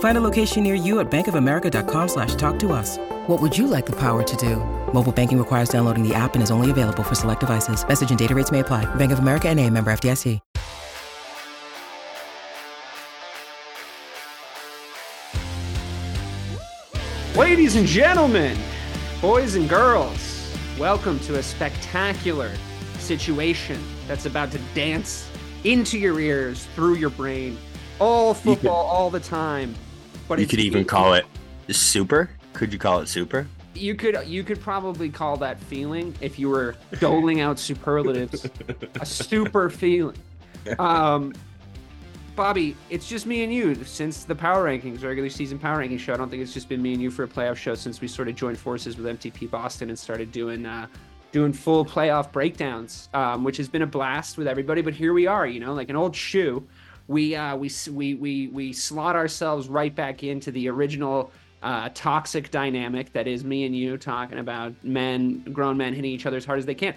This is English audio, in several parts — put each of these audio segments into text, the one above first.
Find a location near you at bankofamerica.com slash talk to us. What would you like the power to do? Mobile banking requires downloading the app and is only available for select devices. Message and data rates may apply. Bank of America and a member FDIC. Ladies and gentlemen, boys and girls, welcome to a spectacular situation that's about to dance into your ears, through your brain, all football, all the time. But You could even call it super. Could you call it super? You could you could probably call that feeling if you were doling out superlatives a super feeling. Um, Bobby, it's just me and you since the power rankings, regular season power rankings show. I don't think it's just been me and you for a playoff show since we sort of joined forces with MTP Boston and started doing uh, doing full playoff breakdowns, um, which has been a blast with everybody. But here we are, you know, like an old shoe. We uh, we we we we slot ourselves right back into the original uh, toxic dynamic that is me and you talking about men, grown men hitting each other as hard as they can,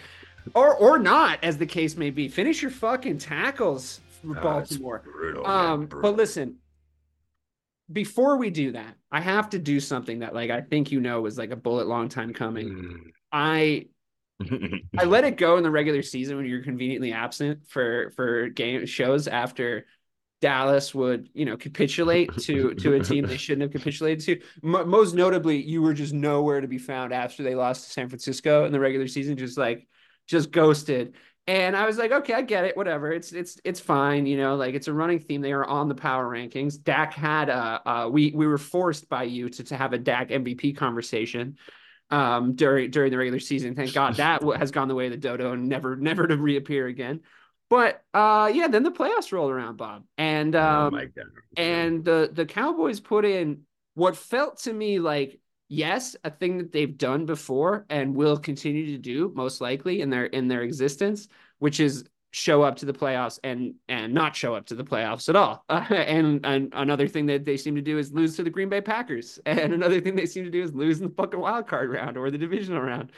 or or not, as the case may be. Finish your fucking tackles, Baltimore. brutal, Um, but listen, before we do that, I have to do something that, like, I think you know was like a bullet long time coming. I I let it go in the regular season when you're conveniently absent for for game shows after Dallas would you know capitulate to to a team they shouldn't have capitulated to. Mo most notably, you were just nowhere to be found after they lost to San Francisco in the regular season, just like just ghosted. And I was like, okay, I get it, whatever. It's it's it's fine, you know, like it's a running theme. They are on the power rankings. Dak had a uh, we we were forced by you to to have a Dak MVP conversation um during during the regular season. Thank God that has gone the way of the dodo and never never to reappear again. But uh yeah, then the playoffs rolled around, Bob. And oh um god. and the the Cowboys put in what felt to me like yes, a thing that they've done before and will continue to do most likely in their in their existence, which is show up to the playoffs and and not show up to the playoffs at all. Uh, and and another thing that they seem to do is lose to the Green Bay Packers. And another thing they seem to do is lose in the fucking wild card round or the divisional round.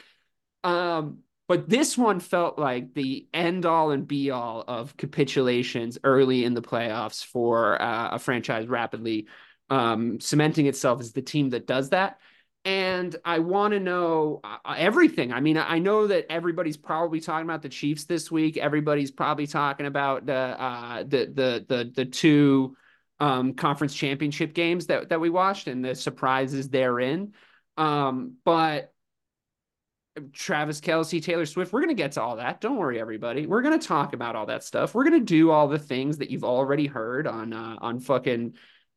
Um but this one felt like the end all and be all of capitulations early in the playoffs for uh, a franchise rapidly um, cementing itself as the team that does that. And I want to know uh, everything. I mean, I know that everybody's probably talking about the Chiefs this week. Everybody's probably talking about the uh, the the the the two um, conference championship games that that we watched and the surprises therein. Um, but Travis Kelce, Taylor Swift. We're going to get to all that. Don't worry, everybody. We're going to talk about all that stuff. We're going to do all the things that you've already heard on uh, on fucking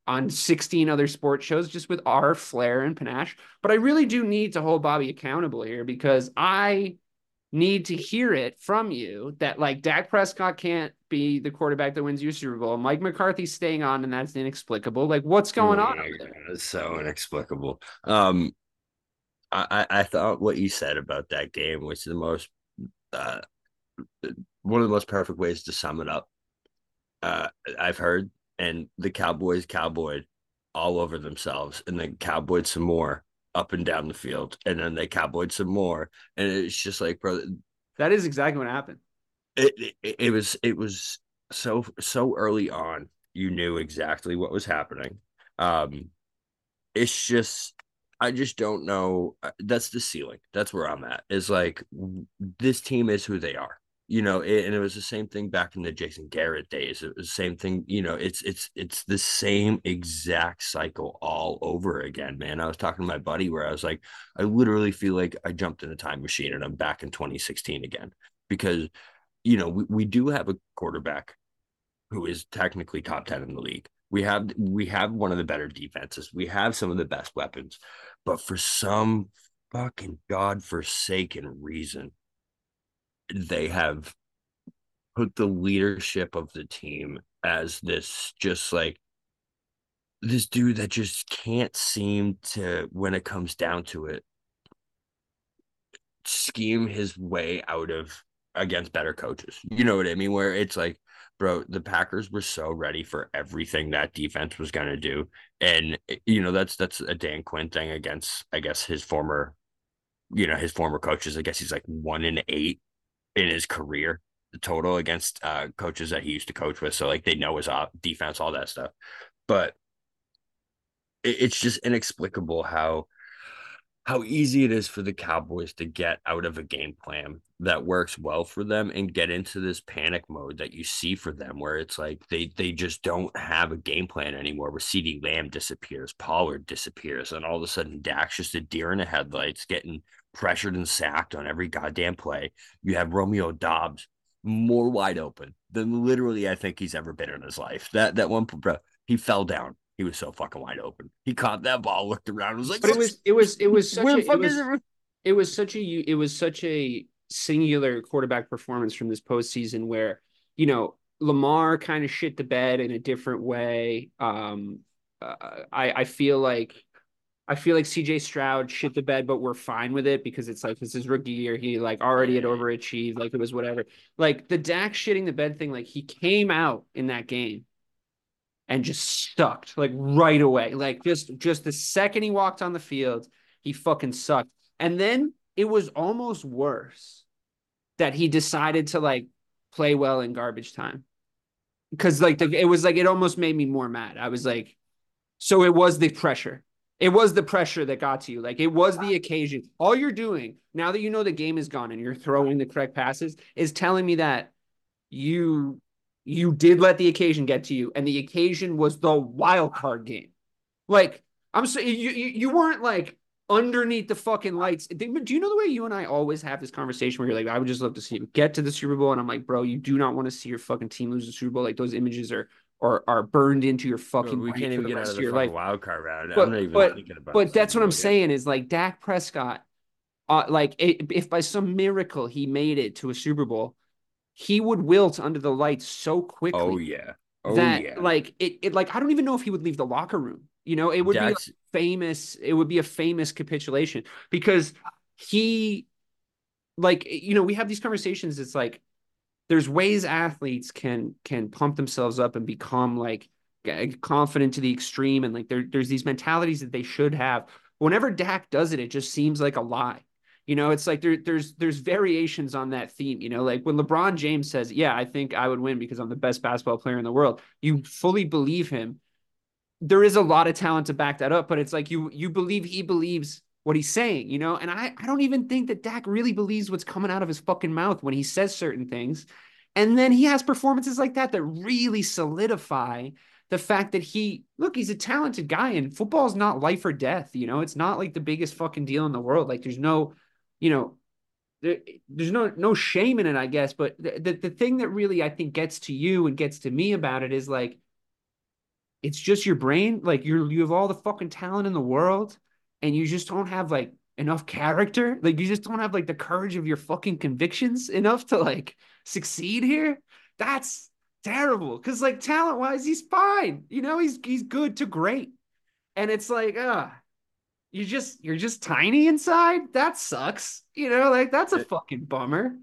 on 16 other sports shows just with our flair and panache. But I really do need to hold Bobby accountable here because I need to hear it from you that like Dak Prescott can't be the quarterback that wins you Super Bowl. Mike McCarthy's staying on and that's inexplicable. Like what's going on my over there? God, It's so inexplicable. Um, I, I thought what you said about that game was the most, uh, one of the most perfect ways to sum it up. Uh, I've heard, and the Cowboys cowboyed all over themselves, and then cowboyed some more up and down the field, and then they cowboyed some more, and it's just like, bro, That is exactly what happened. it, it it was it was so so early on you knew exactly what was happening um it's just i just don't know uh, that's the ceiling that's where i'm at is like this team is who they are you know it, and it was the same thing back in the jason garrett days it was the same thing you know it's it's it's the same exact cycle all over again man i was talking to my buddy where i was like i literally feel like i jumped in a time machine and i'm back in 2016 again because you know we, we do have a quarterback who is technically top 10 in the league. We have we have one of the better defenses. We have some of the best weapons. But for some fucking godforsaken reason, they have put the leadership of the team as this just like this dude that just can't seem to when it comes down to it scheme his way out of against better coaches. You know what I mean? Where it's like, bro, the Packers were so ready for everything that defense was going to do, and you know that's that's a Dan Quinn thing against, I guess, his former, you know, his former coaches. I guess he's like one in eight in his career total against uh coaches that he used to coach with. So like they know his op- defense, all that stuff, but it, it's just inexplicable how how easy it is for the Cowboys to get out of a game plan that works well for them and get into this panic mode that you see for them where it's like they they just don't have a game plan anymore where CeeDee Lamb disappears, Pollard disappears, and all of a sudden Dak's just a deer in the headlights getting pressured and sacked on every goddamn play. You have Romeo Doubs more wide open than literally I think he's ever been in his life. That that one bro, he fell down he was so fucking wide open. He caught that ball, looked around, was like, but it was it was it was such a, it was, it? it was such a it was such a singular quarterback performance from this postseason where you know Lamar kind of shit the bed in a different way. Um, uh, I I feel like I feel like CJ Stroud shit the bed, but we're fine with it because it's like this is rookie year. He like already had overachieved, like it was whatever. Like the Dak shitting the bed thing, like he came out in that game and just sucked like right away. Like just just the second he walked on the field, he fucking sucked. And then it was almost worse that he decided to like play well in garbage time. Cause like the, it was like it almost made me more mad. I was like, so it was the pressure. It was the pressure that got to you. Like it was the occasion. All you're doing now that you know the game is gone and you're throwing the correct passes is telling me that you you did let the occasion get to you, and the occasion was the wild card game. Like I'm saying, you, you you weren't like underneath the fucking lights. Do you know the way you and I always have this conversation where you're like, I would just love to see you get to the Super Bowl, and I'm like, bro, you do not want to see your fucking team lose the Super Bowl. Like those images are are are burned into your fucking. Bro, we can't even get out of the your life. wild card round. But, I'm not even but, thinking about. But that's what I'm saying is like Dak Prescott, uh, like if by some miracle he made it to a Super Bowl, he would wilt under the lights so quickly. Oh yeah. Oh that yeah. like it, it like I don't even know if he would leave the locker room. You know, it would That's- be famous. It would be a famous capitulation because he, like, you know, we have these conversations. It's like there's ways athletes can can pump themselves up and become like confident to the extreme, and like there there's these mentalities that they should have. Whenever Dak does it, it just seems like a lie. You know, it's like there, there's there's variations on that theme. You know, like when LeBron James says, "Yeah, I think I would win because I'm the best basketball player in the world," you fully believe him. There is a lot of talent to back that up, but it's like you you believe he believes what he's saying. You know, and I I don't even think that Dak really believes what's coming out of his fucking mouth when he says certain things, and then he has performances like that that really solidify the fact that he look he's a talented guy and football's not life or death you know it's not like the biggest fucking deal in the world like there's no you know there, there's no no shame in it i guess but the, the, the thing that really i think gets to you and gets to me about it is like it's just your brain like you're you have all the fucking talent in the world and you just don't have like enough character like you just don't have like the courage of your fucking convictions enough to like succeed here. That's terrible because like talent wise he's fine you know he's he's good to great. And it's like ah you just you're just tiny inside? That sucks. You know like that's a fucking bummer.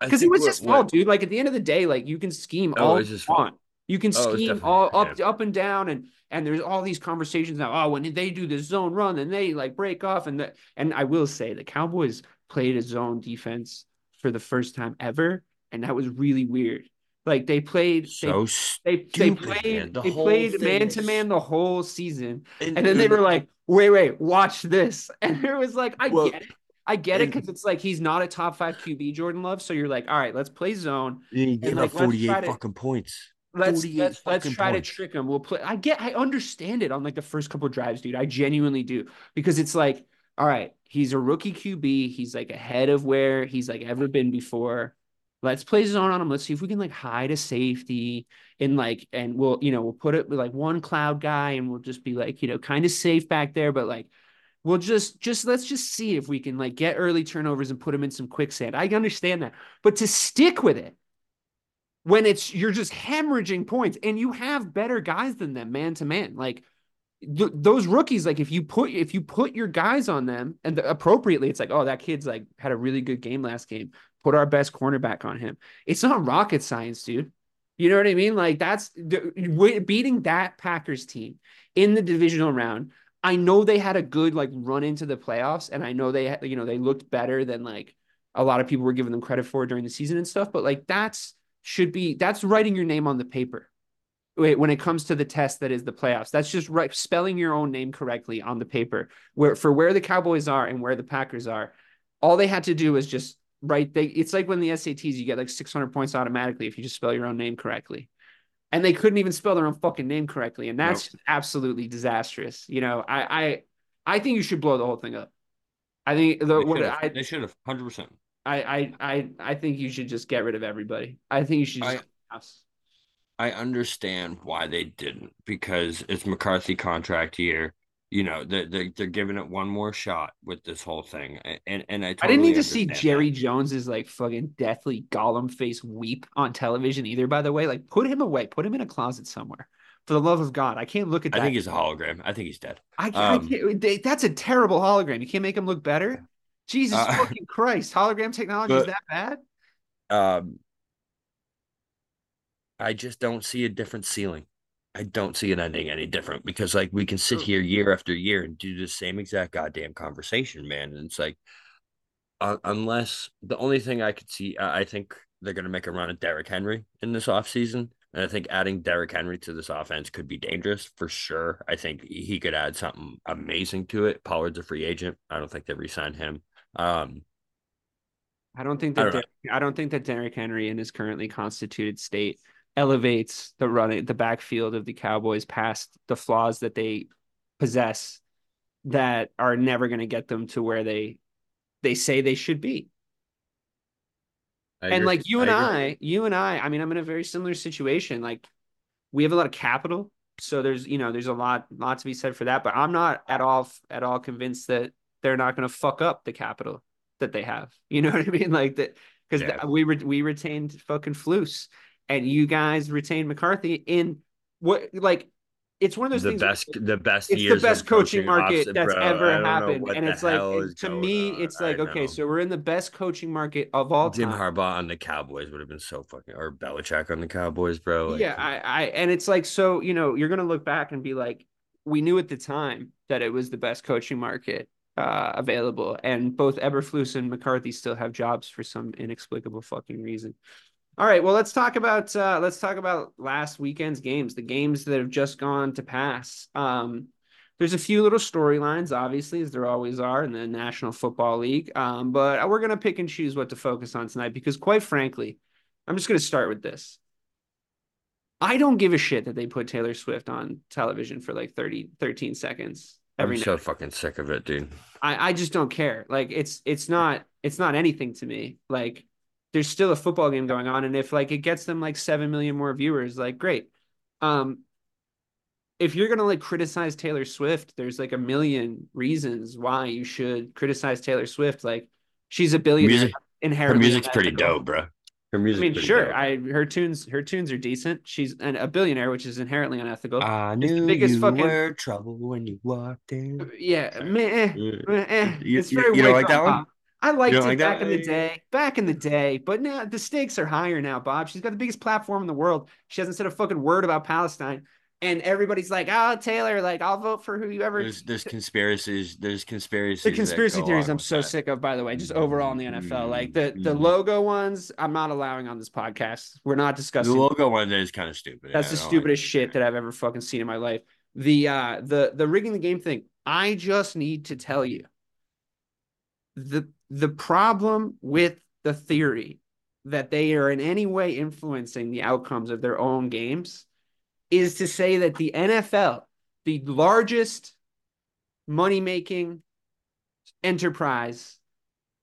Because it was just fault dude. Like at the end of the day like you can scheme Oh, all you want. You can Oh, scheme all up him. up and down and and there's all these conversations now oh when they do the zone run and they like break off and the, and I will say the Cowboys played a zone defense for the first time ever and that was really weird. Like they played So they they, they played man. The they played man to man the whole season and, and then they were like, wait, wait, watch this. And it was like, I Well, get it. I get it because it's like he's not a top five QB, Jordan Love. So you're like, all right, let's play zone. he gave like, up let's 48 try to- fucking points. Let's 48 let's, let's try points. to trick him. We'll play. I get, I understand it on like the first couple of drives, dude. I genuinely do because it's like, all right, he's a rookie QB. He's like ahead of where he's like ever been before. Let's play zone on them. Let's see if we can like hide a safety and like, and we'll, you know, we'll put it with like one cloud guy and we'll just be like, you know, kind of safe back there, but like, we'll just, just let's just see if we can like get early turnovers and put them in some quicksand. I understand that, but to stick with it when it's you're just hemorrhaging points and you have better guys than them man to man, like th- those rookies, like if you put if you put your guys on them and the, appropriately, it's like, oh, that kid's like had a really good game last game. Put our best cornerback on him. It's not rocket science, dude. You know what I mean? Like that's beating that Packers team in the divisional round. I know they had a good like run into the playoffs, and I know they you know they looked better than like a lot of people were giving them credit for during the season and stuff. But like that's should be that's writing your name on the paper when it comes to the test that is the playoffs. That's just right spelling your own name correctly on the paper. Where for where the Cowboys are and where the Packers are, all they had to do was just write. They it's like when the SATs you get like 600 points automatically if you just spell your own name correctly. And they couldn't even spell their own fucking name correctly, and that's nope. absolutely disastrous. You know, I I I think you should blow the whole thing up. I think the they should have, I, they should have hundred percent. I, I I I think you should just get rid of everybody. I think you should just I, I understand why they didn't because it's McCarthy contract year. You know, they're, they're, they're giving it one more shot with this whole thing. And and I, totally I didn't need to see Jerry that. Jones's like fucking deathly golem face weep on television either, by the way. Like, put him away, put him in a closet somewhere. For the love of God, I can't look at that. I think he's a hologram. I think he's dead. I, um, I can't, that's a terrible hologram. You can't make him look better. Jesus uh, fucking Christ! Hologram technology but, is that bad? Um, I just don't see a different ceiling. I don't see it ending any different because like we can sit here year after year and do the same exact goddamn conversation, man. And it's like, uh, unless the only thing I could see, uh, I think they're going to make a run at Derrick Henry in this offseason. And I think adding Derrick Henry to this offense could be dangerous for sure. I think he could add something amazing to it. Pollard's a free agent. I don't think they resign him. Um, I don't think that I don't, I don't think that Derrick Henry in his currently constituted state elevates the running the backfield of the Cowboys past the flaws that they possess that are never going to get them to where they they say they should be. and like you and I, I, you and I, I mean, I'm in a very similar situation. Like we have a lot of capital, so there's you know there's a lot lot to be said for that. But I'm not at all at all convinced that they're not going to fuck up the capital that they have. You know what I mean? Like that because yeah. we re- we retained fucking Flus and you guys retain McCarthy in what like it's one of those the things. Best, the best, it's the best coaching, coaching market that's bro. ever happened, and it's like to me, it's like okay, so we're in the best coaching market of all Jim time. Harbaugh on the Cowboys would have been so fucking, or Belichick on the Cowboys, bro. Like, yeah, I, I, and it's like so you know you're gonna look back and be like, we knew at the time that it was the best coaching market uh, available, and both Eberflus and McCarthy still have jobs for some inexplicable fucking reason. All right, well, let's talk about uh, let's talk about last weekend's games, the games that have just gone to pass. Um, there's a few little storylines, obviously, as there always are in the National Football League. Um, but we're gonna pick and choose what to focus on tonight because, quite frankly, I'm just gonna start with this. I don't give a shit that they put Taylor Swift on television for like 30, 13 seconds. Every I'm night. so fucking sick of it, dude. I, I just don't care. Like it's it's not it's not anything to me. Like there's still a football game going on and if like it gets them like 7 million more viewers like great. Um if you're gonna like criticize taylor swift there's like a million reasons why you should criticize taylor swift. Like she's a billionaire music, inherently her music's pretty dope bro her music i mean sure dope. i her tunes her tunes are decent. She's an, a billionaire which is inherently unethical. I knew the biggest you fucking were trouble when you walked in. Yeah meh, meh, eh. it's very you, you like that one I liked it like back that? in the day, back in the day, but now the stakes are higher now, Bob. She's got the biggest platform in the world. She hasn't said a fucking word about Palestine. And everybody's like, oh, Taylor, like, I'll vote for whoever. There's, there's conspiracies. There's conspiracies. The conspiracy theories I'm so that. sick of, by the way, just overall in the NFL. Like the, the mm-hmm. logo ones, I'm not allowing on this podcast. We're not discussing. The logo one is kind of stupid. That's the stupidest like shit that I've ever fucking seen in my life. The uh the the rigging the game thing. I just need to tell you the the problem with the theory that they are in any way influencing the outcomes of their own games is to say that the NFL, the largest money making enterprise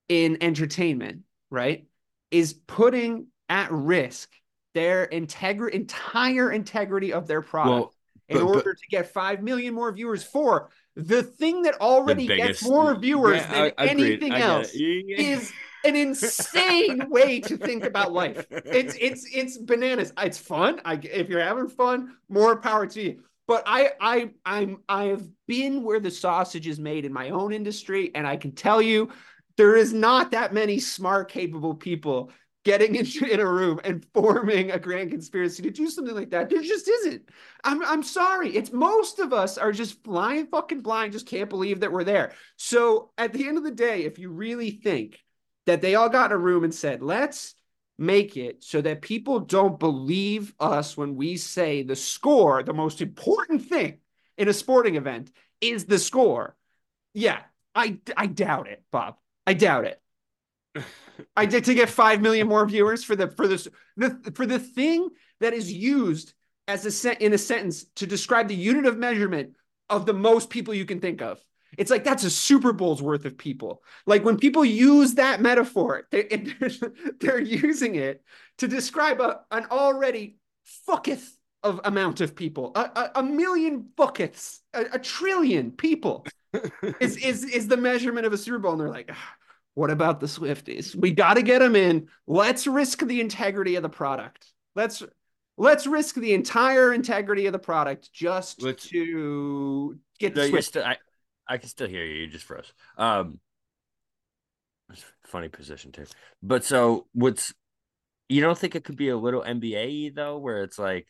in entertainment, right, is putting at risk their integri- entire integrity of their product Well, in but- order to get 5 million more viewers for the thing that already gets more viewers Yeah, than I- anything I else is an insane way to think about life. It's it's it's bananas. It's fun. I if you're having fun, more power to you. But I I I'm I have been where the sausage is made in my own industry, and I can tell you there is not that many smart, capable people getting into in a room and forming a grand conspiracy to do something like that. There just isn't. I'm I'm sorry. It's most of us are just flying fucking blind, just can't believe that we're there. So at the end of the day, if you really think that they all got in a room and said, let's make it so that people don't believe us when we say the score, the most important thing in a sporting event is the score. Yeah, I I doubt it, Bob. I doubt it. I did to get five million more viewers for the for this the for the thing that is used as a set in a sentence to describe the unit of measurement of the most people you can think of. It's like that's a Super Bowl's worth of people. Like when people use that metaphor, they, they're using it to describe a, an already fucketh of amount of people, a, a, a million buckets, a, a trillion people is, is, is the measurement of a Super Bowl. And they're like, "Ah, what about the Swifties? We got to get them in. Let's risk the integrity of the product. Let's let's risk the entire integrity of the product just Let's- to get the Swifties. still, I, I can still hear you. You just froze. Um, funny position too. But so what's you don't think it could be a little NBA though, where it's like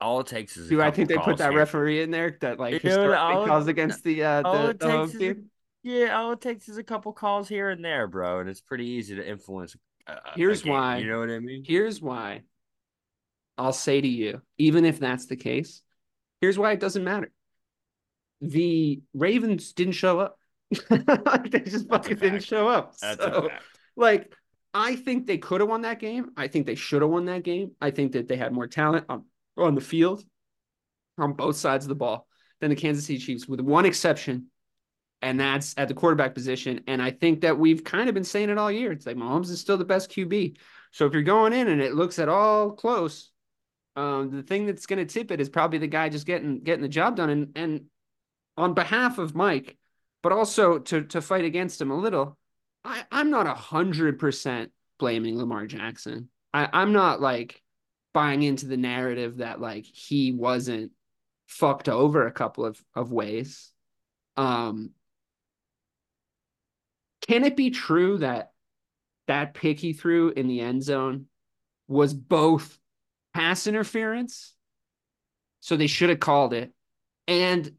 all it takes is Do I think they put that here. referee in there that like know, all- calls against the uh the, the home takes is a- team? Yeah, all it takes is a couple calls here and there, bro, and it's pretty easy to influence. A, a Here's game, why. You know what I mean? Here's why I'll say to you, even if that's the case, here's why it doesn't matter. The Ravens didn't show up. they just fucking didn't show up. That's So, like, I think they could have won that game. I think they should have won that game. I think that they had more talent on, on the field on both sides of the ball than the Kansas City Chiefs, with one exception, and that's at the quarterback position. And I think that we've kind of been saying it all year. It's like Mahomes is still the best QB. So if you're going in and it looks at all close, um, the thing that's going to tip it is probably the guy just getting getting the job done. And and on behalf of Mike, but also to to fight against him a little, I I'm not a hundred percent blaming Lamar Jackson. I I'm not like buying into the narrative that like he wasn't fucked over a couple of of ways. Um, can it be true that that pick he threw in the end zone was both pass interference, so they should have called it, and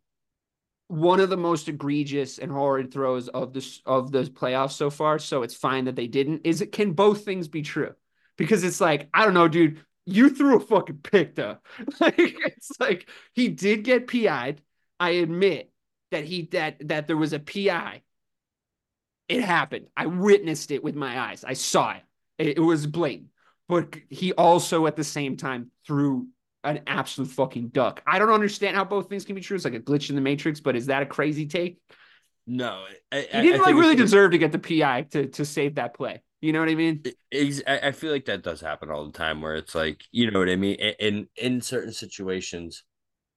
one of the most egregious and horrid throws of this of the playoffs so far. So it's fine that they didn't. Is it can both things be true? Because it's like I don't know, dude. You threw a fucking pick though. Like it's like he did get PI'd. I admit that he that that there was a PI. It happened. I witnessed it with my eyes. I saw it. It, it was blatant. But he also at the same time threw an absolute fucking duck. I don't understand how both things can be true. It's like a glitch in the matrix, but is that a crazy take? No, I, He didn't like really deserve to get the PI to to save that play. You know what I mean? I I feel like that does happen all the time where it's like, you know what I mean? In, in certain situations,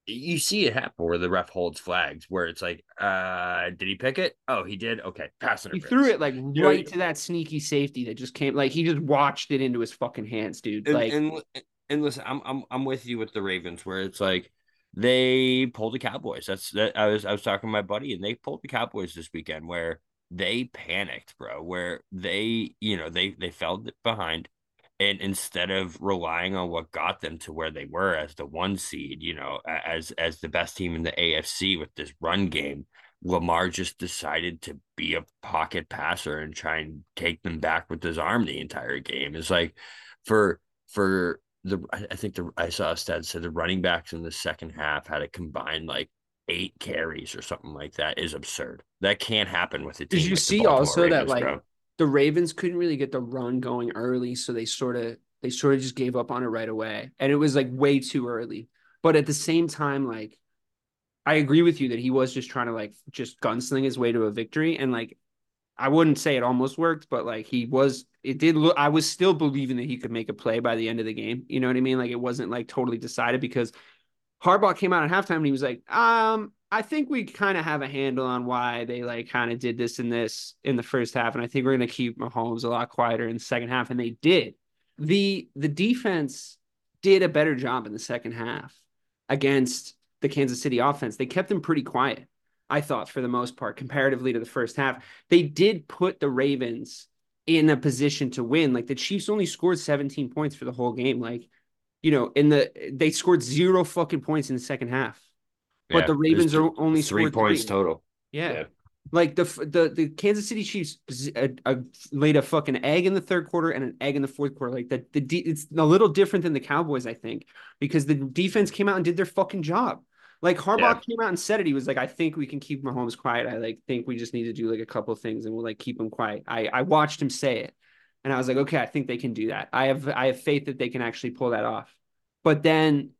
you see it happen where the ref holds flags where it's like, uh, did he pick it? Oh, he did. Okay, pass it. He threw it like know, right to that sneaky safety that just came. Like he just watched it into his fucking hands, dude. And, Like and and listen, I'm I'm I'm with you with the Ravens where it's like they pulled the Cowboys. That's that I was I was talking to my buddy and they pulled the Cowboys this weekend where they panicked, bro. Where they you know they they fell behind, and instead of relying on what got them to where they were as the one seed, you know, as as the best team in the AFC with this run game, Lamar just decided to be a pocket passer and try and take them back with his arm the entire game. It's like for for the I think the I saw a stat said the running backs in the second half had a combined like eight carries or something like that is absurd. That can't happen with a team. Did you like see also that, like, bro. The Ravens couldn't really get the run going early, so they sort of they sort of just gave up on it right away, and it was like way too early. But at the same time, like I agree with you that he was just trying to like just gunsling his way to a victory, and like I wouldn't say it almost worked, but like he was, it did look, I was still believing that he could make a play by the end of the game. You know what I mean? Like it wasn't like totally decided because Harbaugh came out at halftime and he was like, um, I think we kind of have a handle on why they like kind of did this and this in the first half. And I think we're going to keep Mahomes a lot quieter in the second half. And they did. The, the defense did a better job in the second half against the Kansas City offense. They kept them pretty quiet. I thought, for the most part, comparatively to the first half. They did put the Ravens in a position to win. Like the Chiefs only scored 17 points for the whole game. Like, you know, in the they scored zero fucking points in the second half. But Yeah, the Ravens are only three points three. total. Yeah. Yeah. Like the the the Kansas City Chiefs uh, uh, laid a fucking egg in the third quarter and an egg in the fourth quarter. Like the the de- it's a little different than the Cowboys, I think, because the defense came out and did their fucking job. Like Harbaugh Yeah. came out and said it. He was like, "I think we can keep Mahomes quiet. I like think we just need to do like a couple things and we'll like keep him quiet." I I watched him say it, and I was like, "Okay, I think they can do that. I have I have faith that they can actually pull that off." But then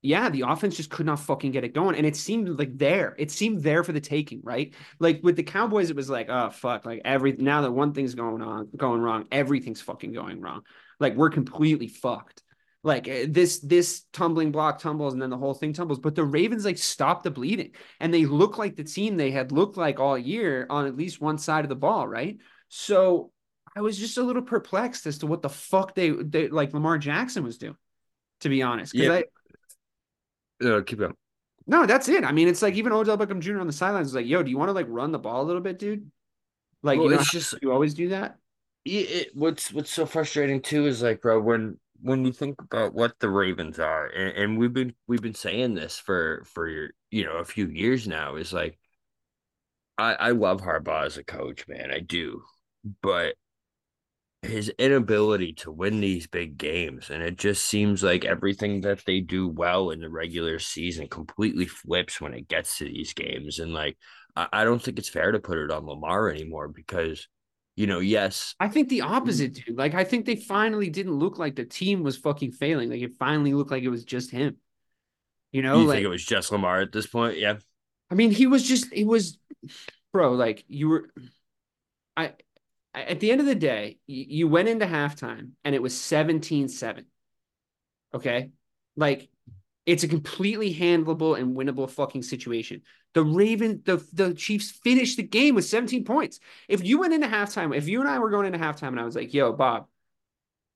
yeah, the offense just could not fucking get it going. And it seemed like there, it seemed there for the taking, right? Like with the Cowboys, it was like, oh fuck, like every now that one thing's going on, going wrong, everything's fucking going wrong. Like we're completely fucked. Like eh, this, this tumbling block tumbles and then the whole thing tumbles. But the Ravens like stopped the bleeding and they look like the team they had looked like all year on at least one side of the ball, right? So I was just a little perplexed as to what the fuck they, they like Lamar Jackson was doing, to be honest. Because Yeah. Uh, keep going. no, that's it. I mean, it's like even Odell Beckham Jr. on the sidelines is like, "Yo, do you want to like run the ball a little bit, dude?" Like, Well, you know, it's just you always do that. Yeah, it, what's what's so frustrating too is like, bro, when when you think about what the Ravens are, and, and we've been we've been saying this for for you know a few years now, is like, I I love Harbaugh as a coach, man, I do, but his inability to win these big games, and it just seems like everything that they do well in the regular season completely flips when it gets to these games, and like, I, don't think it's fair to put it on Lamar anymore because. You know, yes, I think the mm. opposite, dude. Like, I think they finally didn't look like the team was fucking failing. Like, it finally looked like it was just him. You know, you like think it was just Lamar at this point? Yeah. I mean, he was just it was, bro. Like you were, I. At the end of the day, you went into halftime and it was 17-7. Okay, like it's a completely handleable and winnable fucking situation. The Raven, the the Chiefs finished the game with 17 points. If you went into halftime, if you and I were going into halftime and I was like, yo, Bob,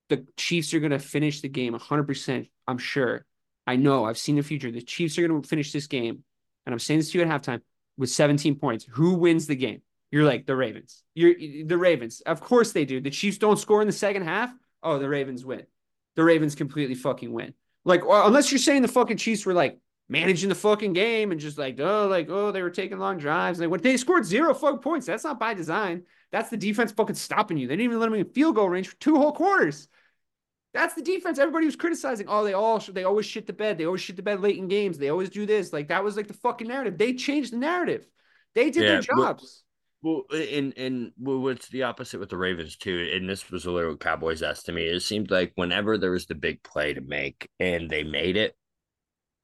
the Chiefs are going to finish the game 100%. I'm sure. I know. I've seen the future. The Chiefs are going to finish this game. And I'm saying this to you at halftime with 17 points. Who wins the game? You're like the Ravens. You're the Ravens. Of course they do. The Chiefs don't score in the second half. Oh, the Ravens win. The Ravens completely fucking win. Like, unless you're saying the fucking Chiefs were like managing the fucking game and just like, oh, like, oh, they were taking long drives. and They went, they scored zero fucking points. That's not by design. That's the defense fucking stopping you. They didn't even let them in field goal range for two whole quarters. That's the defense everybody was criticizing. Oh, they all they always shit the bed. They always shit the bed late in games. They always do this. Like that was like the fucking narrative. They changed the narrative. They did their Yeah, well- jobs. Well, and and what's the opposite with the Ravens too? And this was a little Cowboys estimate. to me. It seemed like whenever there was the big play to make and they made it,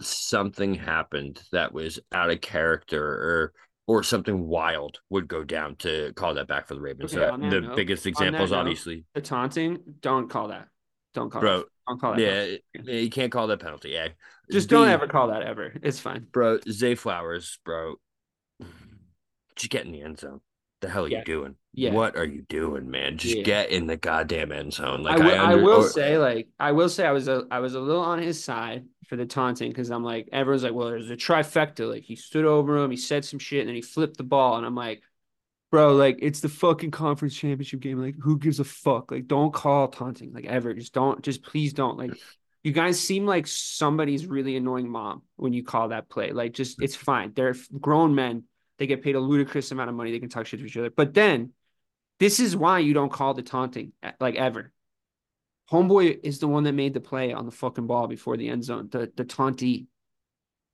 something happened that was out of character or or something wild would go down to call that back for the Ravens. Okay, that the note- biggest examples, obviously, The taunting, don't call that. Don't call bro. that. Don't call that. Yeah, eh, eh, you can't call that penalty. Yeah, Just don't ever call that ever. It's fine. bro. Zay Flowers, bro. Just get in the end zone. The hell are Yeah. you doing? Yeah. What are you doing, man? Just Yeah. get in the goddamn end zone. Like will, I, I will or- say, like, I will say, I was a, I was a little on his side for the taunting because I'm like, everyone's like, well, there's a trifecta. Like, he stood over him, he said some shit, and then he flipped the ball, and I'm like, bro, like, it's the fucking conference championship game. Like, who gives a fuck? Like, don't call taunting, like, ever. Just don't, just please don't. Like, you guys seem like somebody's really annoying mom when you call that play. Like, just it's fine. They're grown men. They get paid a ludicrous amount of money. They can talk shit to each other. But then, this is why you don't call the taunting eh, like ever. Homeboy is the one that made the play on the fucking ball before the end zone. The the taunty,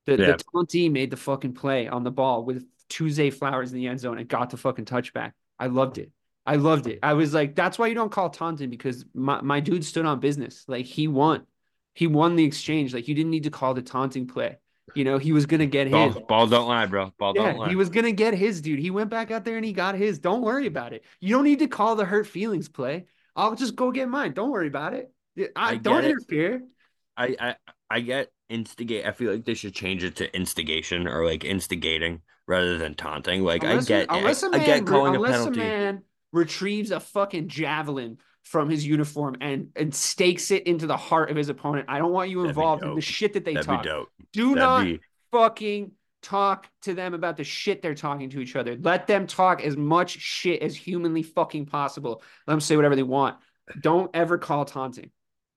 the Yeah. the taunty made the fucking play on the ball with Zay Flowers in the end zone and got the fucking touchback. I loved it. I loved it. I was like, that's why you don't call taunting because my, my dude stood on business. Like he won. He won the exchange. Like you didn't need to call the taunting play. You know, he was gonna get Ball, his. ball don't lie, bro. Ball Yeah, don't lie. he was gonna get his dude. He went back out there and he got his. Don't worry about it. You don't need to call the hurt feelings play. I'll just go get mine. Don't worry about it. I, I don't it. interfere. I, I I get instigate. I feel like they should change it to instigation or like instigating rather than taunting. Like Unless, I get, I, unless a I man, get calling a penalty. a man retrieves a fucking javelin from his uniform and and stakes it into the heart of his opponent. I don't want you involved in the shit that they That'd talk. Do That'd not be fucking talk to them about the shit they're talking to each other. Let them talk as much shit as humanly fucking possible. Let them say whatever they want. Don't ever call taunting.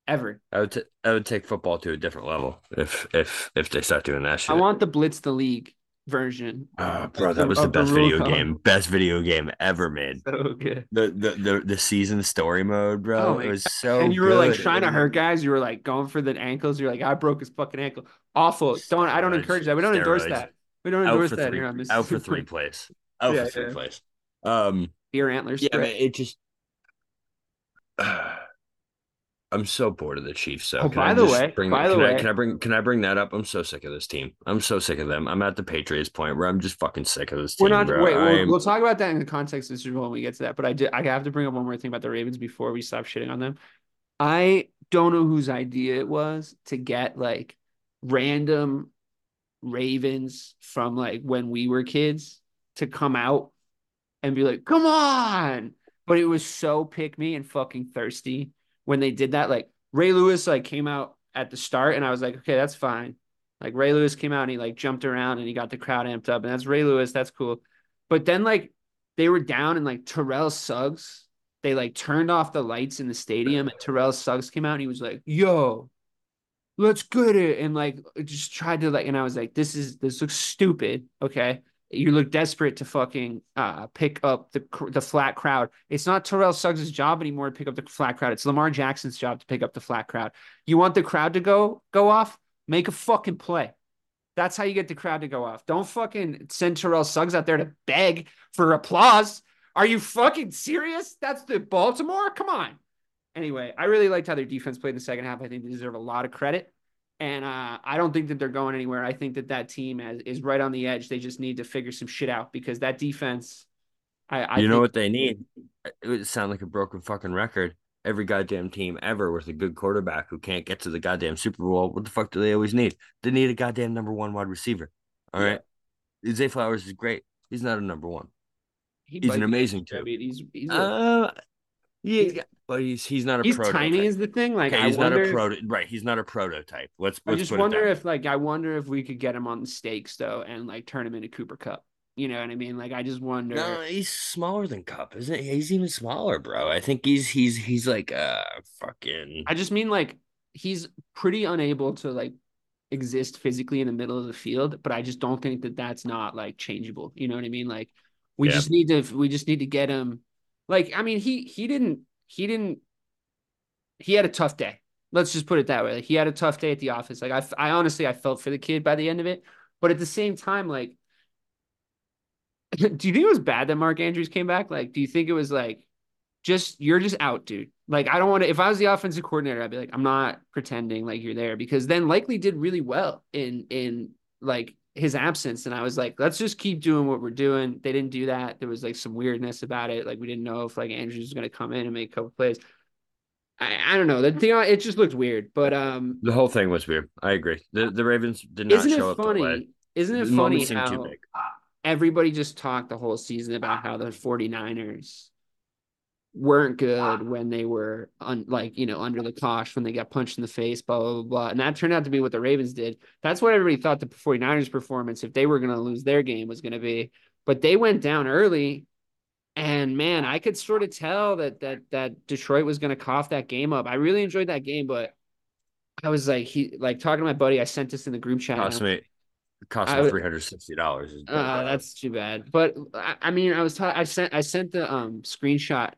Ever. I would t- I would take football to a different level if if if they start doing that shit. I want the Blitz the League version. Oh, bro, that was the best video game. Best video game ever made. So good. The the the, the season story mode, bro. Oh it was so and you were like trying to hurt guys. You were like going for the ankles. You're like, I broke his fucking ankle. Awful. Don't I don't encourage that. We don't endorse that. We don't endorse that three, here on this. out for three place. Out Yeah, for three yeah. place. Um, Deer antlers. yeah, but it just. I'm so bored of the Chiefs. So Oh, by I the way- bring, by the can I, way- can I bring can I bring that up? I'm so sick of this team. I'm so sick of them. I'm at the Patriots point where I'm just fucking sick of this team. We're not. bro. Wait, we'll, we'll talk about that in the context of the Super Bowl when we get to that. But I did. I have to bring up one more thing about the Ravens before we stop shitting on them. I don't know whose idea it was to get like random Ravens from like when we were kids to come out and be like, "Come on!" But it was so pick me and fucking thirsty when they did that. Like Ray Lewis like came out at the start, and I was like, "Okay, that's fine." Like Ray Lewis came out and he like jumped around and he got the crowd amped up, and that's Ray Lewis. That's cool. But then like they were down and like Terrell Suggs, they like turned off the lights in the stadium and Terrell Suggs came out and he was like, "Yo, let's get it," and like just tried to like, and I was like, "This is this looks stupid." Okay, you look desperate to fucking uh pick up the the flat crowd. It's not Terrell Suggs' job anymore to pick up the flat crowd. It's Lamar Jackson's job to pick up the flat crowd. You want the crowd to go go off? Make a fucking play. That's how you get the crowd to go off. Don't fucking send Terrell Suggs out there to beg for applause. Are you fucking serious? That's the Baltimore? Come on. Anyway, I really liked how their defense played in the second half. I think they deserve a lot of credit. And uh, I don't think that they're going anywhere. I think that that team has, is right on the edge. They just need to figure some shit out because that defense. I, I you know what they need? It would sound like a broken fucking record. Every goddamn team ever with a good quarterback who can't get to the goddamn Super Bowl. What the fuck do they always need? They need a goddamn number one wide receiver. All Yeah. right. Zay Flowers is great. He's not a number one. he He's an amazing I two. mean, he's he's, a, Uh, yeah, he's, but he's he's not a he's prototype. tiny is the thing. Like okay, I he's not a if- proto. Right, he's not a prototype. Let's. I let's just wonder if like I wonder if we could get him on the stakes though and like turn him into Cooper Kupp. You know what I mean? Like I just wonder. No, he's smaller than Kupp, isn't he? He's even smaller, bro. I think he's he's he's like uh fucking. I just mean like he's pretty unable to like exist physically in the middle of the field, but I just don't think that that's not like changeable. You know what I mean? Like we Yeah. just need to we just need to get him. Like I mean he he didn't he didn't he had a tough day. Let's just put it that way. Like he had a tough day at the office. Like I I honestly I felt for the kid by the end of it, but at the same time like do you think it was bad that Mark Andrews came back? Like, do you think it was like just you're just out, dude? Like, I don't want to. If I was the offensive coordinator, I'd be like, I'm not pretending like you're there because then Likely did really well in in like his absence, and I was like, let's just keep doing what we're doing. They didn't do that. There was like some weirdness about it. Like we didn't know if like Andrews was going to come in and make a couple plays. I, I don't know. The thing it just looked weird, but um, The whole thing was weird. I agree. The the Ravens did not show up funny? Isn't it The funny how everybody just talked the whole season about how the 49ers weren't good when they were un, like you know under the cosh when they got punched in the face blah blah blah, blah. and that turned out to be what the ravens did that's what everybody thought the 49ers performance if they were going to lose their game was going to be but they went down early and man i could sort of tell that that that detroit was going to cough that game up i really enjoyed that game but i was like he like talking to my buddy i sent this in the group chat Cost me cost me three hundred sixty dollars. uh, that's too bad. But I, I mean, I was ta- I sent I sent the um screenshot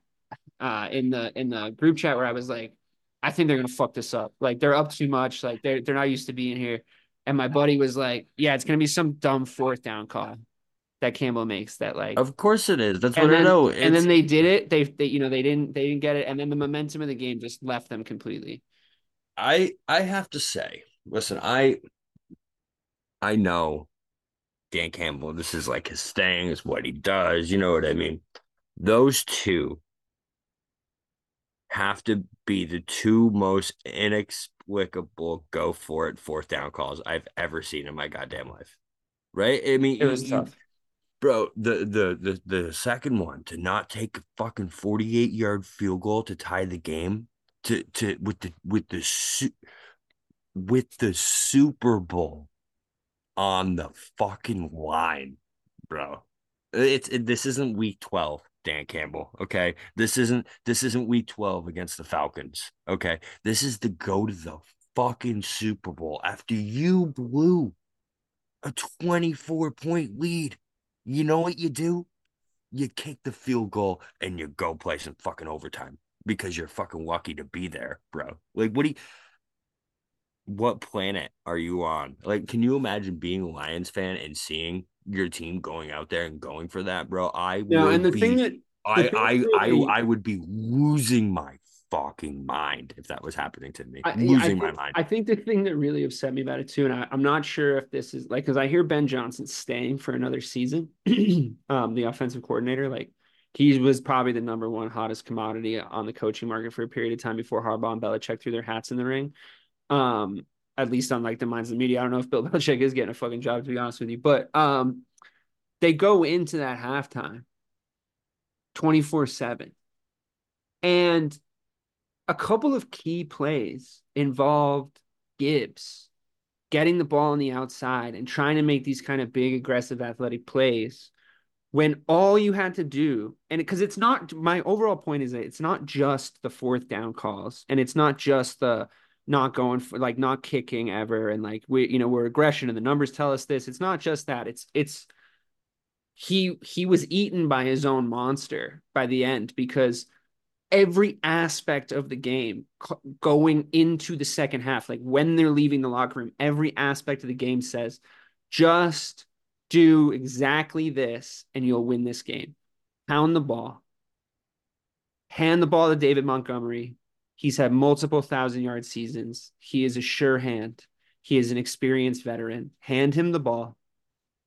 uh in the in the group chat where I was like, I think they're gonna fuck this up. Like they're up too much. Like they're they're not used to being here. And my buddy was like, Yeah, it's gonna be some dumb fourth down call that Campbell makes. That like, Of course it is. That's what then I know. and then they did it. They they you know they didn't they didn't get it. And then the momentum of the game just left them completely. I I have to say, listen, I I know Dan Campbell, this is like his thing, is what he does. You know what I mean? Those two have to be the two most inexplicable go for it fourth down calls I've ever seen in my goddamn life. Right? I mean, It was you- tough. bro. The the the the second one to not take a fucking forty eight yard field goal to tie the game to to with the with the su- with the Super Bowl on the fucking line, bro. It's it, this isn't week 12, Dan Campbell, okay? This isn't this isn't week 12 against the Falcons, okay? This is to go to the fucking Super Bowl after you blew a 24 point lead. You know what you do? You kick the field goal and you go play some fucking overtime because you're fucking lucky to be there, bro. Like what do you what planet are you on? Like, can you imagine being a Lions fan and seeing your team going out there and going for that, bro? I No, would and the be, thing that I, thing I, I, I would be losing my fucking mind if that was happening to me. I, I losing my think- mind. I think the thing that really upset me about it too, and I, I'm not sure if this is like because I hear Ben Johnson staying for another season, um, the offensive coordinator, like he was probably the number one hottest commodity on the coaching market for a period of time before Harbaugh and Belichick threw their hats in the ring. Um, at least on like the minds of the media. I don't know if Bill Belichick is getting a fucking job to be honest with you, but um, they go into that halftime 24 7. And a couple of key plays involved Gibbs getting the ball on the outside and trying to make these kind of big, aggressive, athletic plays when all you had to do, and because it's not my overall point is that it's not just the fourth down calls and it's not just the not going for like not kicking ever and like we you know we're aggression and the numbers tell us this it's not just that it's it's he he was eaten by his own monster by the end because every aspect of the game going into the second half like when they're leaving the locker room every aspect of the game says just do exactly this and you'll win this game. Pound the ball. Hand the ball to David Montgomery he's had multiple thousand yard seasons he is a sure hand he is an experienced veteran hand him the ball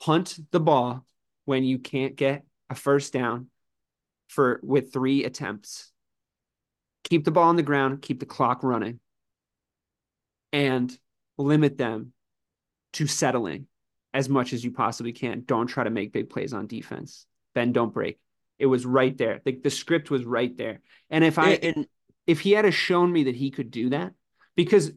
punt the ball when you can't get a first down for with three attempts keep the ball on the ground, keep the clock running, and limit them to settling as much as you possibly can. Don't try to make big plays on defense. Then don't break. It was right there. The, the script was right there. And if I And- and if he had shown me that he could do that, because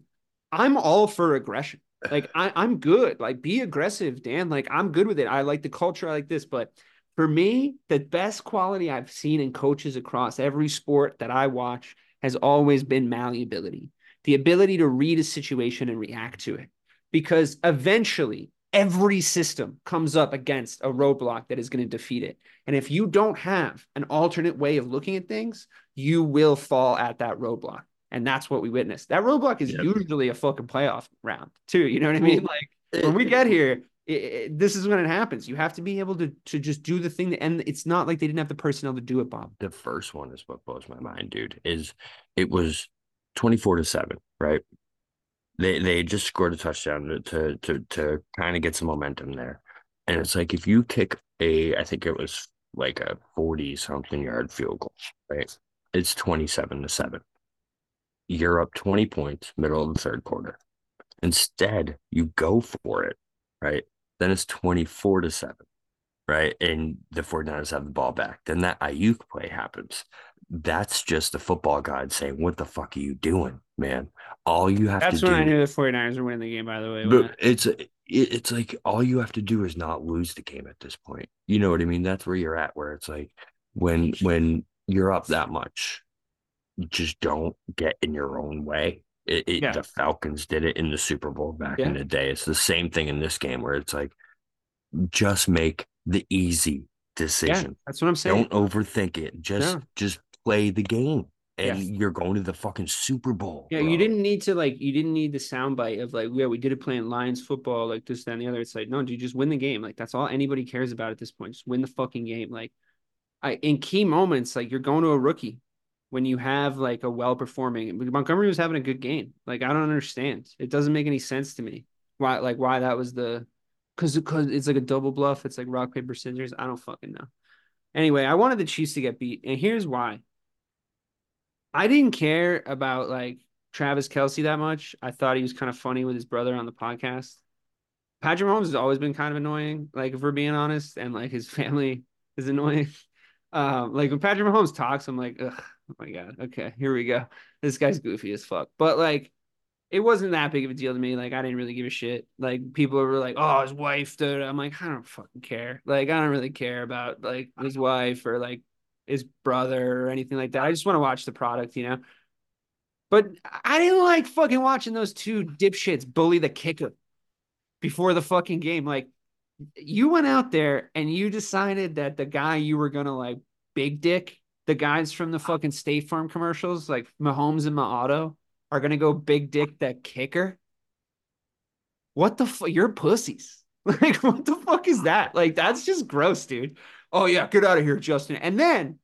I'm all for aggression. Like I, I'm good. Like be aggressive, Dan. Like I'm good with it. I like the culture. I like this. But for me, the best quality I've seen in coaches across every sport that I watch has always been malleability, the ability to read a situation and react to it. Because eventually, every system comes up against a roadblock that is going to defeat it. And if you don't have an alternate way of looking at things, you will fall at that roadblock. And that's what we witnessed. That roadblock is Yep. usually a fucking playoff round, too. You know what I mean? Like when we get here, it, it- this is when it happens. You have to be able to to just do the thing, that, and it's not like they didn't have the personnel to do it, Bob. the first one is what blows my mind, dude. Is it was twenty four to seven, right? They they just scored a touchdown to to to, to kind of get some momentum there, and it's like if you kick a, I think it was like a forty something yard field goal, right? It's twenty seven to seven. You're up twenty points, middle of the third quarter. Instead, you go for it, right? Then it's twenty four to seven right? And the 49ers have the ball back. Then that Aiyuk play happens. That's just the football god saying, What the fuck are you doing, man? All you have That's to when do I knew the 49ers were winning the game, by the way. but it's it, it's like all you have to do is not lose the game at this point. You know what I mean? That's where you're at, where it's like when when you're up that much, just don't get in your own way. It, it, Yeah. The Falcons did it in the Super Bowl back in the day. It's the same thing in this game where it's like just make the easy yeah, decision. that's what I'm saying. Don't overthink it. Just just play the game. And Yeah. you're going to the fucking Super Bowl. Yeah, bro. you didn't need to like you didn't need the soundbite of like, yeah, we did it playing Lions football, like this, that, and the other. It's like, no, dude, just win the game. Like that's all anybody cares about at this point. Just win the fucking game. Like I in key moments, like you're going to a rookie when you have like a well performing Montgomery was having a good game. Like I don't understand. It doesn't make any sense to me. Why like why that was the Cause, cause it's like a double bluff. It's like rock, paper, scissors. I don't fucking know. Anyway, I wanted the Chiefs to get beat, and here's why. I didn't care about like Travis Kelce that much. I thought he was kind of funny with his brother on the podcast. Patrick Mahomes has always been kind of annoying, like if we're being honest, and like his family is annoying. Um, like when Patrick Mahomes talks, I'm like, oh my god, okay, here we go. This guy's goofy as fuck. But like, it wasn't that big of a deal to me. Like, I didn't really give a shit. Like, people were like, oh, his wife. I'm like, I don't fucking care. Like, I don't really care about like his wife or like his brother or anything like that. I just want to watch the product, you know. But I didn't like fucking watching those two dipshits bully the kicker before the fucking game. Like, you went out there and you decided that the guy you were gonna like big dick, the guys from the fucking State Farm commercials, like Mahomes and Auto, are gonna go big dick that kicker. What the fuck? You're pussies. Like, what the fuck is that? Like, that's just gross, dude. Oh yeah, get out of here, Justin. And then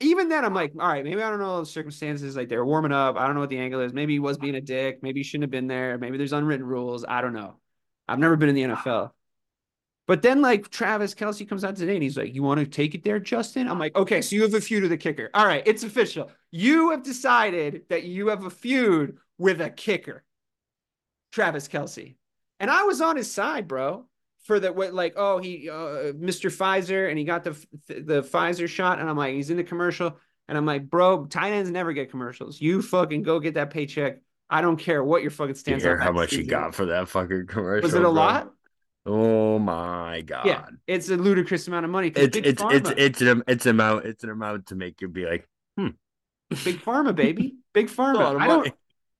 even then, I'm like, all right, maybe I don't know the circumstances. Like they're warming up. I don't know what the angle is. Maybe he was being a dick. Maybe he shouldn't have been there. Maybe there's unwritten rules. I don't know. I've never been in the NFL. But then, like Travis Kelce comes out today and he's like, "You want to take it there, Justin?" I'm like, "Okay, so you have a feud with a kicker. All right, it's official. You have decided that you have a feud with a kicker, Travis Kelce. And I was on his side, bro. For the what, like, oh, he, uh, Mr. Pfizer, and he got the the Pfizer shot, and I'm like, he's in the commercial, and I'm like, bro, tight ends never get commercials. You fucking go get that paycheck. I don't care what your fucking stance. You hear how much he got for that fucking commercial? Was it a bro? lot? Oh my god! Yeah, it's a ludicrous amount of money It's it's it's it's an it's an amount it's an amount to make you be like hmm big pharma, baby, big pharma. I don't.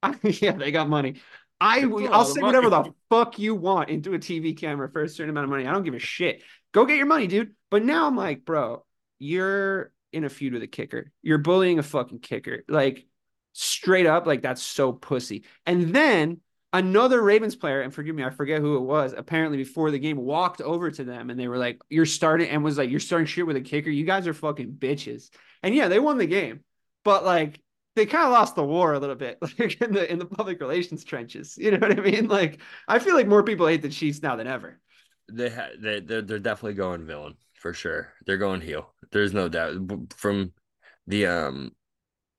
I, yeah, they got money. I It's a lot I'll say whatever the fuck you want into a TV camera for a certain amount of money. I don't give a shit. Go get your money, dude. But now I'm like, bro, you're in a feud with a kicker. You're bullying a fucking kicker. Like straight up, like that's so pussy. And then another Ravens player, and forgive me, I forget who it was, apparently before the game walked over to them and they were like, You're starting and was like, You're starting shit with a kicker. You guys are fucking bitches. And yeah, they won the game. But like they kind of lost the war a little bit, like in the in the public relations trenches. You know what I mean? Like I feel like more people hate the Chiefs now than ever. they ha- they they're, they're definitely going villain for sure. They're going heel. There's no doubt. From the um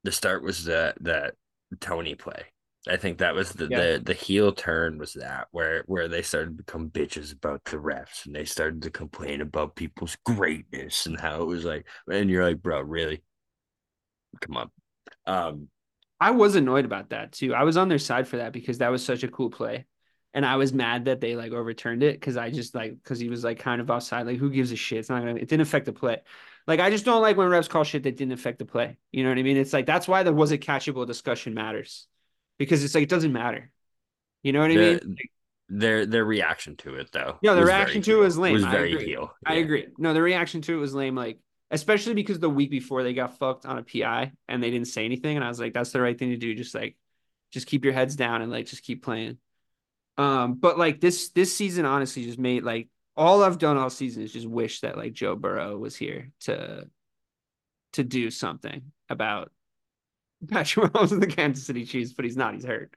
the start was that that Toney play. I think that was the, Yeah. the the heel turn was that where where they started to become bitches about the refs and they started to complain about people's greatness and how it was like and you're like bro really come on um I was annoyed about that too. I was on their side for that because that was such a cool play. And I was mad that they like overturned it because I just like because he was like kind of offside. Like, who gives a shit? It's not gonna it didn't affect the play. Like, I just don't like when refs call shit that didn't affect the play. You know what I mean? It's like that's why the was it catchable discussion matters. Because it's like it doesn't matter. You know what I the- mean? their their reaction to it though Yeah, the reaction to it was lame. was I very agree. heel I agree. No, the reaction to it was lame. Like, especially because the week before they got fucked on a PI and they didn't say anything, and I was like, that's the right thing to do. Just like, just keep your heads down and like just keep playing. Um, but like this this season honestly just made like all I've done all season is just wish that like Joe Burrow was here to to do something about Patrick Mahomes and the Kansas City Chiefs, but he's not. He's hurt.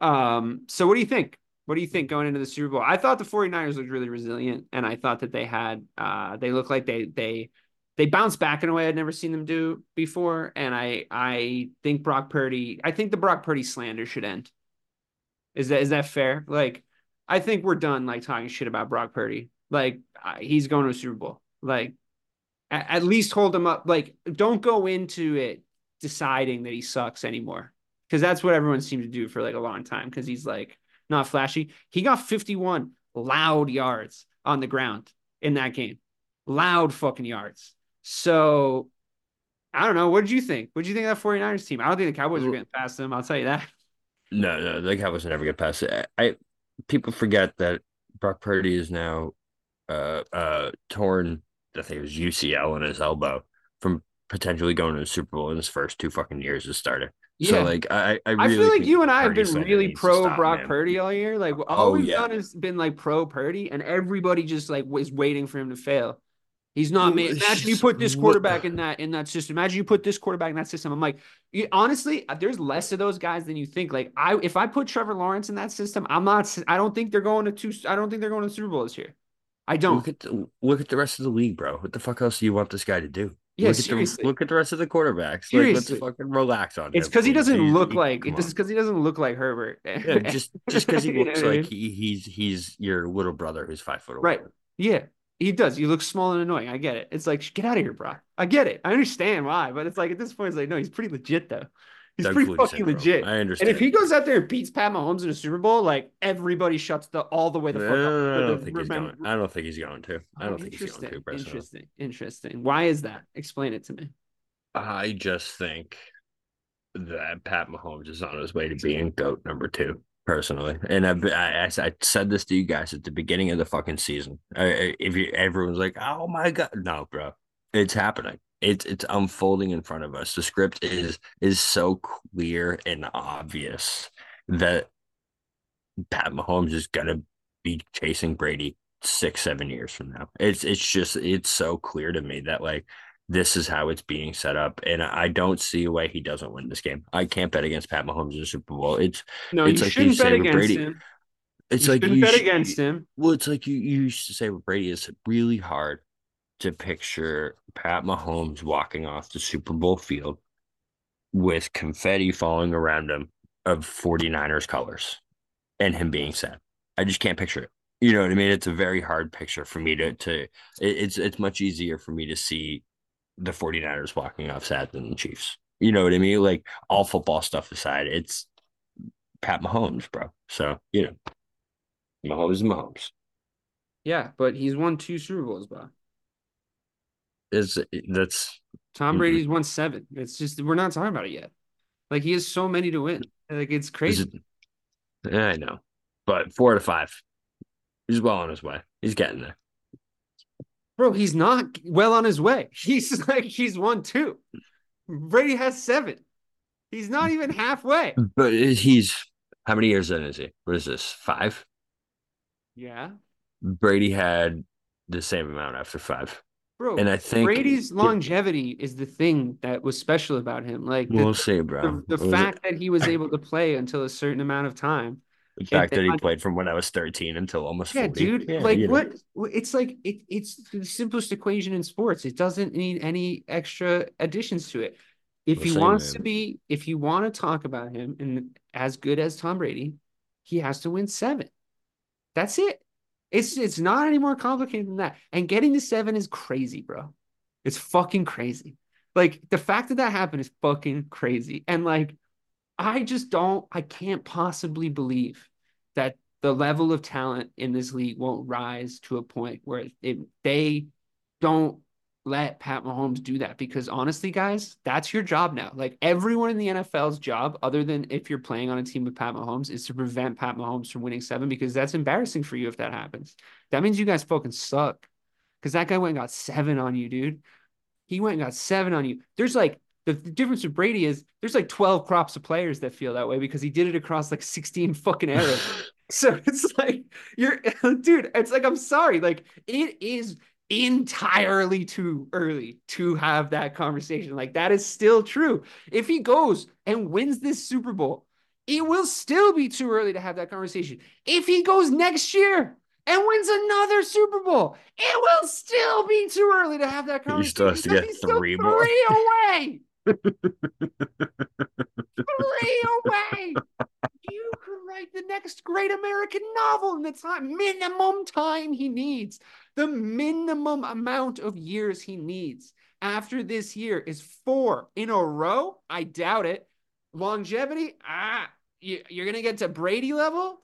Um, so what do you think? What do you think going into the Super Bowl? I thought the 49ers looked really resilient, and I thought that they had uh they looked like they they they bounced back in a way I'd never seen them do before. And I I think Brock Purdy, I think the Brock Purdy slander should end. Is that is that fair? Like, I think we're done like talking shit about Brock Purdy. Like he's going to a Super Bowl. Like at, at least hold him up. Like don't go into it deciding that he sucks anymore because that's what everyone seemed to do for like a long time because he's like not flashy. He got 51 loud yards on the ground in that game. Loud fucking yards. So I don't know. What did you think? What did you think of that 49ers team? I don't think the Cowboys are getting past them. I'll tell you that. No, no, the Cowboys will never get past it. I people forget that Brock Purdy is now uh uh torn. I think it was UCL in his elbow from potentially going to the Super Bowl in his first two fucking years as starter. Yeah. So like I I, I feel like you and I have been really pro stop, Brock man. Purdy all year. Like all Oh, we've yeah. done has been like pro Purdy, and everybody just like was waiting for him to fail. He's not made. Imagine you put this quarterback in that in that system. Imagine you put this quarterback in that system. I'm like, you- honestly, uh, there's less of those guys than you think. Like I, if I put Trevor Lawrence in that system, I'm not. I don't think they're going to two. I don't think they're going to the Super Bowl this year. I don't. Look at the, look at the rest of the league, bro. What the fuck else do you want this guy to do? Yeah, look at seriously. the look at the rest of the quarterbacks. Seriously. Like, let's fucking relax on it. It's because he doesn't He- look he- like. It's because he doesn't look like Herbert. Yeah, just just because he You know looks I like mean? he, he's he's your little brother who's five foot. Right. Yeah, he does. He looks small and annoying. I get it. It's like get out of here, bro. I get it. I understand why, but it's like at this point, it's like no, he's pretty legit though. He's Doug pretty fucking syndrome. legit. I understand. And if he goes out there and beats Pat Mahomes in a Super Bowl, like everybody shuts the all the way the fuck up. No, I The- don't think he's going. I don't think he's going to. I don't think he's going to. Personally, Interesting. Interesting. Why is that? Explain it to me. I just think that Pat Mahomes is on his way to being goat number two. Personally, and I've, I, I said this to you guys at the beginning of the fucking season. I- if you everyone's like, "Oh my god," no, bro, it's happening. It's it's unfolding in front of us. The script is is so clear and obvious that Pat Mahomes is gonna be chasing Brady six, seven years from now. It's it's just it's so clear to me that like this is how it's being set up, and I don't see a way he doesn't win this game. I can't bet against Pat Mahomes in the Super Bowl. It's No, It's you like you shouldn't bet against Brady. him. it's you like you bet sh- against him. Well, it's like you, you used to say with Brady, it's really hard to picture Pat Mahomes walking off the Super Bowl field with confetti falling around him of 49ers colors and him being sad. I just can't picture it. You know what I mean? It's a very hard picture for me to to it's it's much easier for me to see the 49ers walking off sad than the Chiefs. You know what I mean? Like all football stuff aside, it's Pat Mahomes, bro. So, you know, Mahomes is Mahomes. Yeah, but he's won two Super Bowls, bro. is that's Tom. Brady's mm-hmm. won seven. It's just we're not talking about it yet. Like he has so many to win. Like it's crazy. it, yeah, I know, but four to five, he's well on his way. He's getting there. Bro, he's not well on his way. He's like he's won two. Brady has seven. He's not even halfway. But he's how many years in is he? What is this? Five. Yeah. Brady had the same amount after five, Bro, and I think Brady's longevity is the thing that was special about him. Like We'll see, bro. the, the Was it- fact that he was able to play until a certain amount of time. The fact that he played from when I was thirteen until almost Yeah, 40. dude. Yeah, like you know. what? It's like it, it's the simplest equation in sports. It doesn't need any extra additions to it. If The he wants man. to be, if you want to talk about him and as good as Tom Brady, he has to win seven. That's it. It's it's not any more complicated than that. And getting to seven is crazy, bro. It's fucking crazy. Like the fact that that happened is fucking crazy. And like, I just don't, I can't possibly believe that the level of talent in this league won't rise to a point where it, they don't let Pat Mahomes do that. Because honestly, guys, that's your job now. Like everyone in the NFL's job, other than if you're playing on a team with Pat Mahomes, is to prevent Pat Mahomes from winning seven because that's embarrassing for you if that happens. That means you guys fucking suck. Because that guy went and got seven on you, dude. He went and got seven on you. There's like the, the difference with Brady is there's like 12 crops of players that feel that way because he did it across like 16 fucking eras. so it's like you're dude, it's like I'm sorry. Like it is entirely too early to have that conversation. Like that is still true. If he goes and wins this Super Bowl, it will still be too early to have that conversation. If he goes next year and wins another Super Bowl, it will still be too early to have that conversation. He still has to get he's three more. Three away. Three away. You could write the next great American novel in the time minimum time he needs. The minimum amount of years he needs after this year is four in a row. I doubt it. Longevity, ah, you, you're gonna get to Brady level.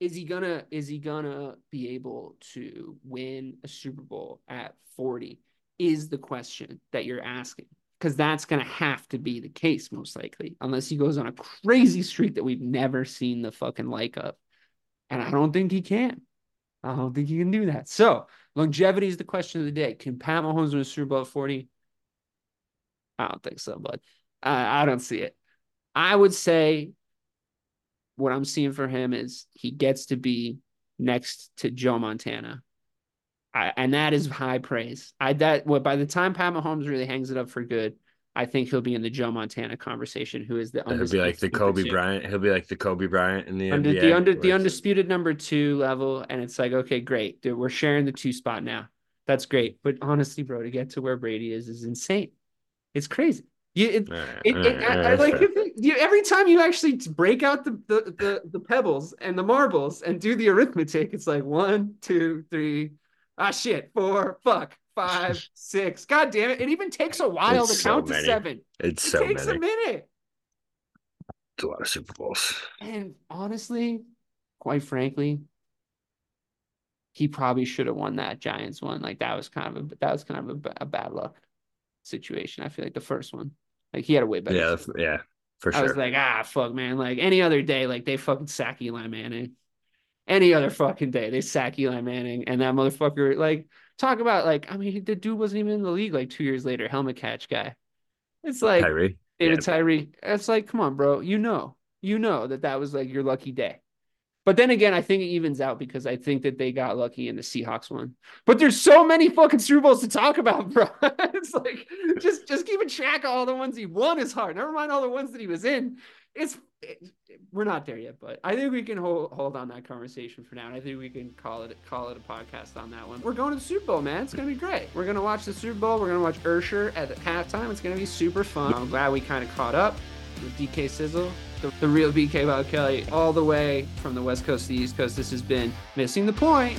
Is he gonna is he gonna be able to win a Super Bowl at 40? Is the question that you're asking. Because that's gonna have to be the case, most likely, unless he goes on a crazy streak that we've never seen the fucking like of. And I don't think he can. I don't think he can do that. So longevity is the question of the day. Can Pat Mahomes win a Super Bowl at 40? I don't think so, but I, I don't see it. I would say what I'm seeing for him is he gets to be next to Joe Montana I, and that is high praise. I that well, by the time Pat Mahomes really hangs it up for good, I think he'll be in the Joe Montana conversation, who is the he'll be like the Kobe two. Bryant. He'll be like the Kobe Bryant in the under, NBA. The under the undisputed number two level, and it's like okay, great, dude, we're sharing the two spot now. That's great, but honestly, bro, to get to where Brady is is insane. It's crazy. You, it, it, it, I, I like you, every time you actually break out the, the, the the pebbles and the marbles and do the arithmetic, it's like one, two, three, ah shit, four, fuck, five, six. God damn it! It even takes a while it's to so count many. to seven. It's it so takes many. a minute. It's a lot of Super Bowls. And honestly, quite frankly, he probably should have won that Giants one. Like that was kind of a that was kind of a, a bad luck situation. I feel like the first one. Like he had a way better. Yeah, yeah, for sure. I was like, ah, fuck, man. Like any other day, like they fucking sack Eli Manning. Any other fucking day, they sack Eli Manning, and that motherfucker, like, talk about like, I mean, the dude wasn't even in the league like two years later. Helmet catch guy. It's like Tyree. David yeah. Tyree. It's like, come on, bro. You know, you know that that was like your lucky day. But then again, I think it evens out because I think that they got lucky in the Seahawks one. But there's so many fucking Super Bowls to talk about, bro. it's like just just keeping track of all the ones he won is hard. Never mind all the ones that he was in. It's it, we're not there yet, but I think we can hold hold on that conversation for now. And I think we can call it call it a podcast on that one. We're going to the Super Bowl, man. It's gonna be great. We're gonna watch the Super Bowl. We're gonna watch Usher at halftime. It's gonna be super fun. I'm glad we kind of caught up with DK Sizzle the, the real BK Bob Kelly, all the way from the West Coast to the East Coast. This has been Missing the Point.